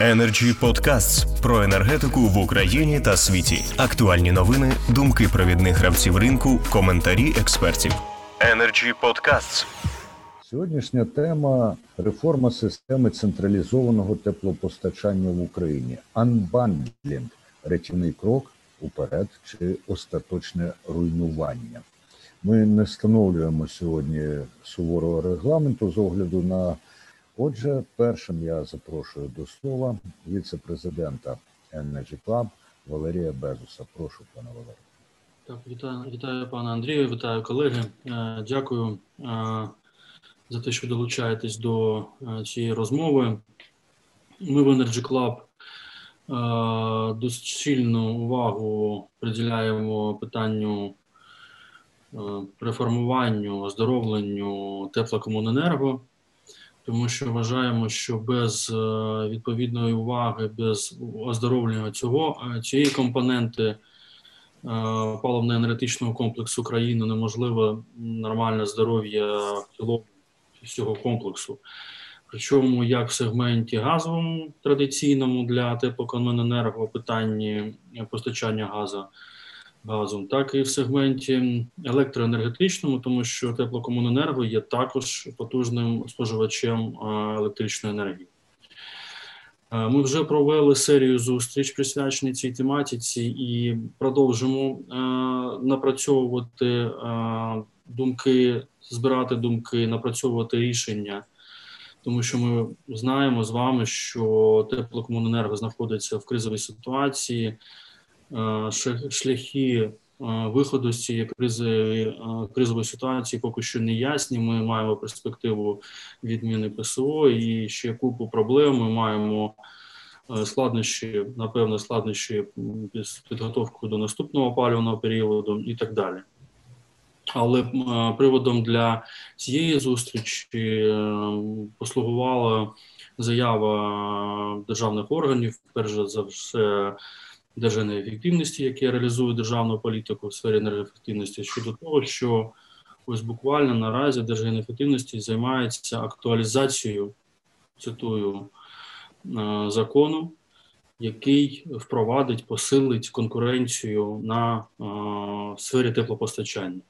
Energy Podcasts про енергетику в Україні та світі. Актуальні новини, думки провідних гравців ринку, коментарі експертів. Energy Podcasts. Сьогоднішня тема реформа системи централізованого теплопостачання в Україні. Unbundling – речівний крок уперед чи остаточне руйнування. Ми не встановлюємо сьогодні суворого регламенту з огляду на Отже, першим я запрошую до слова віце-президента Energy Club Валерія Безуса. Прошу, пане Валерію. Так, вітаю, вітаю, пане Андрію, вітаю колеги. Е, дякую е, за те, що долучаєтесь до е, цієї розмови. Ми в Energy Club доцільну увагу приділяємо питанню реформуванню, оздоровленню теплокомуненерго тому що вважаємо, що без е, відповідної уваги, без оздоровлення цього цієї компоненти е, паливно-енергетичного комплексу країни неможливо нормальне здоров'я в цілому всього комплексу. Причому як в сегменті газовому традиційному для теплокомуненерго питанні постачання газу газом, так і в сегменті електроенергетичному, тому що теплокомуненерго є також потужним споживачем електричної енергії. Ми вже провели серію зустріч присвячених цій тематиці і продовжимо напрацьовувати думки, збирати думки, напрацьовувати рішення. Тому що ми знаємо з вами, що теплокомуненерго знаходиться в кризовій ситуації. Е, шляхи е, виходу з цієї кризи е, кризової ситуації поки що не ясні. Ми маємо перспективу відміни ПСО і ще купу проблем. Ми маємо складнощі, напевно, складнощі з підготовкою до наступного опалювального періоду і так далі. Але приводом для цієї зустрічі послугувала заява державних органів, перш за все державної ефективності, яке реалізує державну політику в сфері енергоефективності, щодо того, що ось буквально наразі державної ефективності займається актуалізацією цитую е, закону, який впровадить, посилить конкуренцію на е, сфері теплопостачання.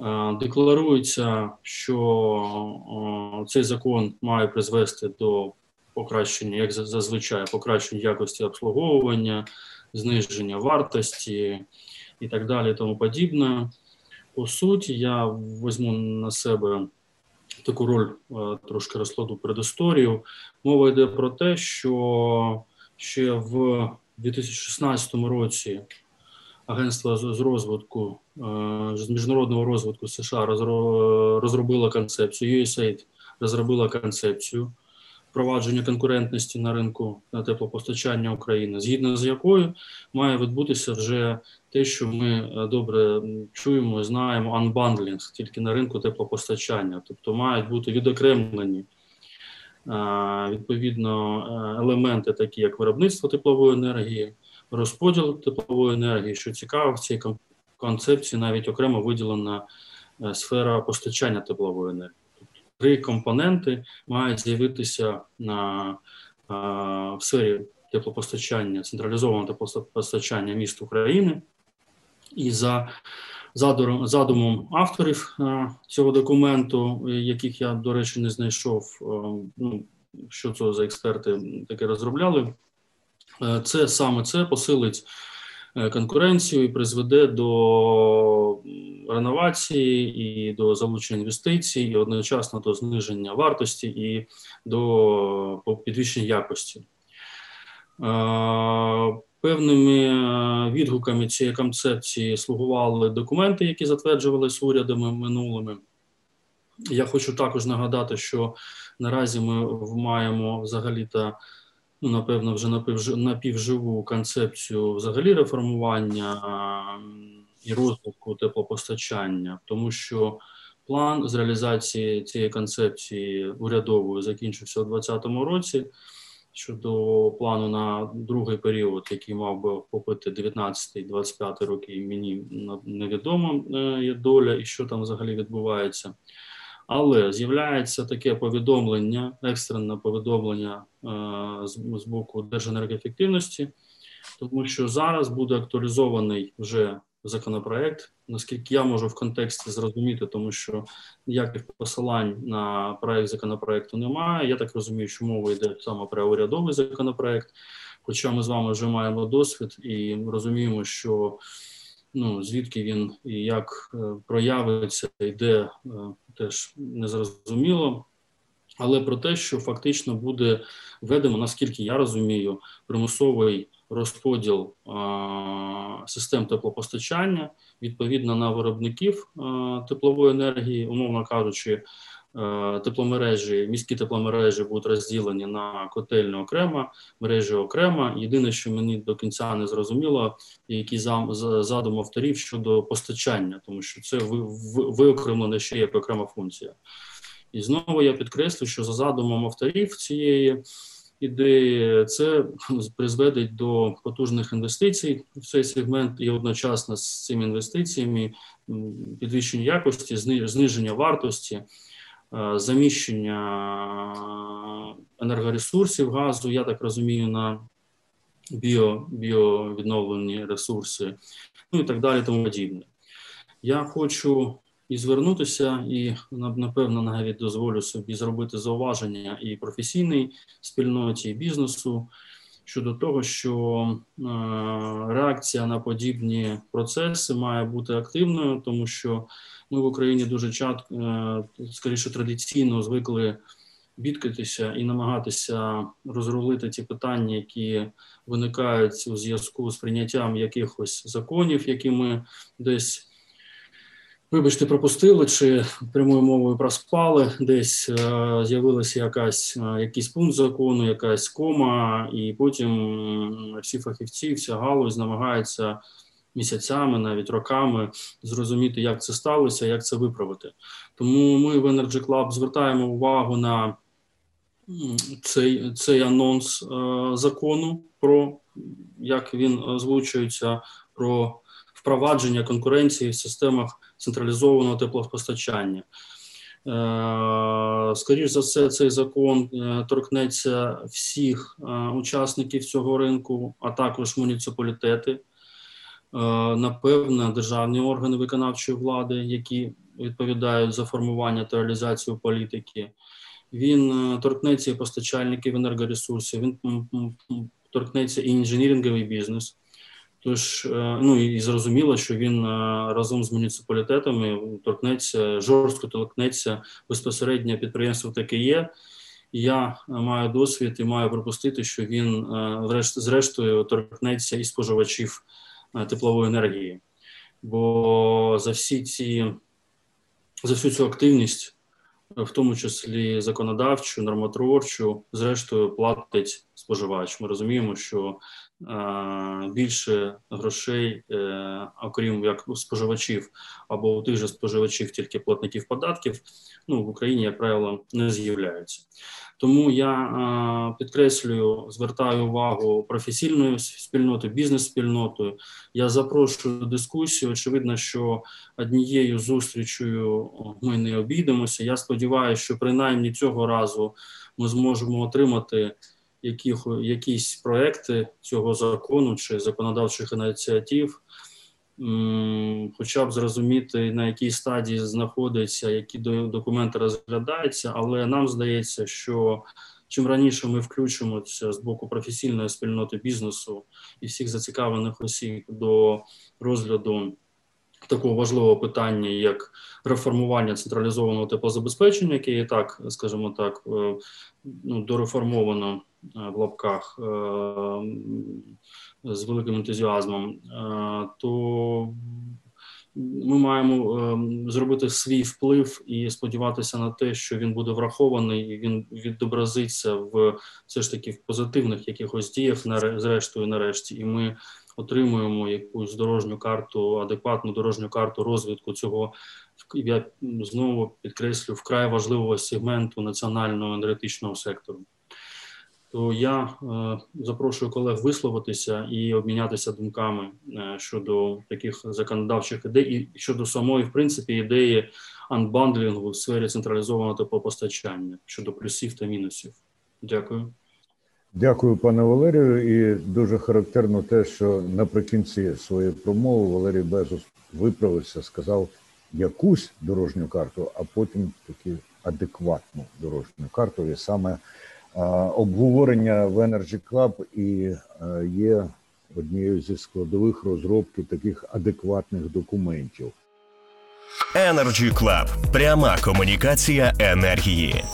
Е, декларується, що цей закон має призвести до покращення, як зазвичай, покращення якості обслуговування, зниження вартості і так далі, тому подібне. По суті, я візьму на себе таку роль е, трошки розкладу предісторію. Мова йде про те, що ще в 2016 році Агентство з розвитку е, з міжнародного розвитку США розробило концепцію. USAID розробила концепцію впровадження конкурентності на ринку на теплопостачання України, згідно з якою має відбутися вже те, що ми е, добре чуємо, знаємо, анбандлінг тільки на ринку теплопостачання, тобто мають бути відокремлені. Е, відповідно, е, елементи, такі як виробництво теплової енергії, розподіл теплової енергії, що цікаво, в цій концепції навіть окремо виділена сфера постачання теплової енергії три компоненти мають з'явитися на в сфері теплопостачання, централізованого теплопостачання міст України. І за задумом авторів цього документу, яких я, до речі, не знайшов, ну, що це за експерти таке розробляли, це саме це посилить конкуренцію і призведе до реновації і до залучення інвестицій, і одночасно до зниження вартості і до підвищення якості. Е, певними відгуками цієї концепції слугували документи, які затверджувалися урядами минулими. Я хочу також нагадати, що наразі ми маємо взагалі-то ну, напевно, вже напівживу концепцію взагалі реформування і розвитку теплопостачання, тому що план з реалізації цієї концепції урядової закінчився у 2020 році. Щодо плану на другий період, який мав би охопити 19-25 роки, мені невідомо е, є доля і що там взагалі відбувається. Але з'являється таке повідомлення, екстрене повідомлення з боку Держенергоефективності, тому що зараз буде актуалізований вже законопроект. Наскільки я можу в контексті зрозуміти, тому що ніяких посилань на проект законопроекту немає. Я так розумію, що мова йде саме про урядовий законопроект. Хоча ми з вами вже маємо досвід і розуміємо, що ну звідки він і як е, проявиться, йде е, теж незрозуміло. Але про те, що фактично буде введено, наскільки я розумію, примусовий розподіл систем теплопостачання відповідно на виробників теплової енергії, умовно кажучи, тепломережі, міські тепломережі будуть розділені на котельні окремо, мережі окремо. Єдине, що мені до кінця не зрозуміло, який задум авторів щодо постачання, тому що це виокремлено ще як окрема функція. І знову я підкреслю, що за задумом авторів цієї ідеї, це призведе до потужних інвестицій в цей сегмент, і одночасно з цими інвестиціями підвищення якості, зниження вартості, е, заміщення енергоресурсів газу, я так розумію, на біо, біовідновлені ресурси, ну і так далі, тому подібне. Я хочу і звернутися, і напевно навіть дозволю собі зробити зауваження і професійній спільноті, і бізнесу щодо того, що е, реакція на подібні процеси має бути активною, тому що ми в Україні дуже часто, е, скоріше традиційно звикли бідкатися і намагатися розрулити ті питання, які виникають у зв'язку з прийняттям якихось законів, які ми десь вибачте, пропустили чи прямою мовою проспали, десь е, з'явилася якась е, якийсь пункт закону, якась кома, і потім всі фахівці, вся галузь намагаються місяцями, навіть роками зрозуміти, як це сталося, як це виправити. Тому ми в Energy Club звертаємо увагу на цей цей анонс е, закону, про як він озвучується, про впровадження конкуренції в системах централізованого теплопостачання. Е, Скоріше за все, цей закон е, торкнеться всіх е, учасників цього ринку, а також муніципалітети, напевно, державні органи виконавчої влади, які відповідають за формування та реалізацію політики. Він торкнеться і постачальників енергоресурсів, він торкнеться і інженіринговий бізнес. Тож, е, ну і зрозуміло, що він е, разом з муніципалітетами торкнеться жорстко торкнеться безпосередньо підприємство таке є. Я маю досвід і маю припустити, що він е, зрештою торкнеться і споживачів теплової енергії. Бо за всі ці за всю цю активність, в тому числі законодавчу, нормотворчу, зрештою платить споживач. Ми розуміємо, що більше грошей, е, окрім як споживачів або у тих же споживачів, тільки платників податків, ну в Україні, як правило, не з'являються. Тому я підкреслюю, звертаю увагу професійної спільноти, бізнес-спільнотою. Я запрошую дискусію. Очевидно, що однією зустрічою ми не обійдемося. Я сподіваюся, що принаймні цього разу ми зможемо отримати яких, якісь проекти цього закону чи законодавчих ініціатив, хоча б зрозуміти, на якій стадії знаходиться, які документи розглядаються, але нам здається, що чим раніше ми включимося з боку професійної спільноти бізнесу і всіх зацікавлених осіб до розгляду такого важливого питання, як реформування централізованого теплозабезпечення, яке і так, скажімо так, е, ну, дореформовано в лапках е, з великим ентузіазмом, е, то ми маємо зробити свій вплив і сподіватися на те, що він буде врахований, і він відобразиться в все ж таки в позитивних якихось діях, зрештою, нарешті, і ми отримуємо якусь дорожню карту, адекватну дорожню карту розвитку цього. Я знову підкреслю вкрай важливого сегменту національного енергетичного сектору. То я е, запрошую колег висловитися і обмінятися думками е, щодо таких законодавчих ідей і щодо самої, в принципі, ідеї анбандлінгу в сфері централізованого теплопостачання щодо плюсів та мінусів. Дякую. Дякую, пане Валерію. І дуже характерно те, що наприкінці своєї промови Валерій Безус виправився, сказав якусь дорожню карту, а потім таки адекватну дорожню карту. І саме обговорення в Energy Club і є однією зі складових розробки таких адекватних документів. Energy Club. Пряма комунікація енергії.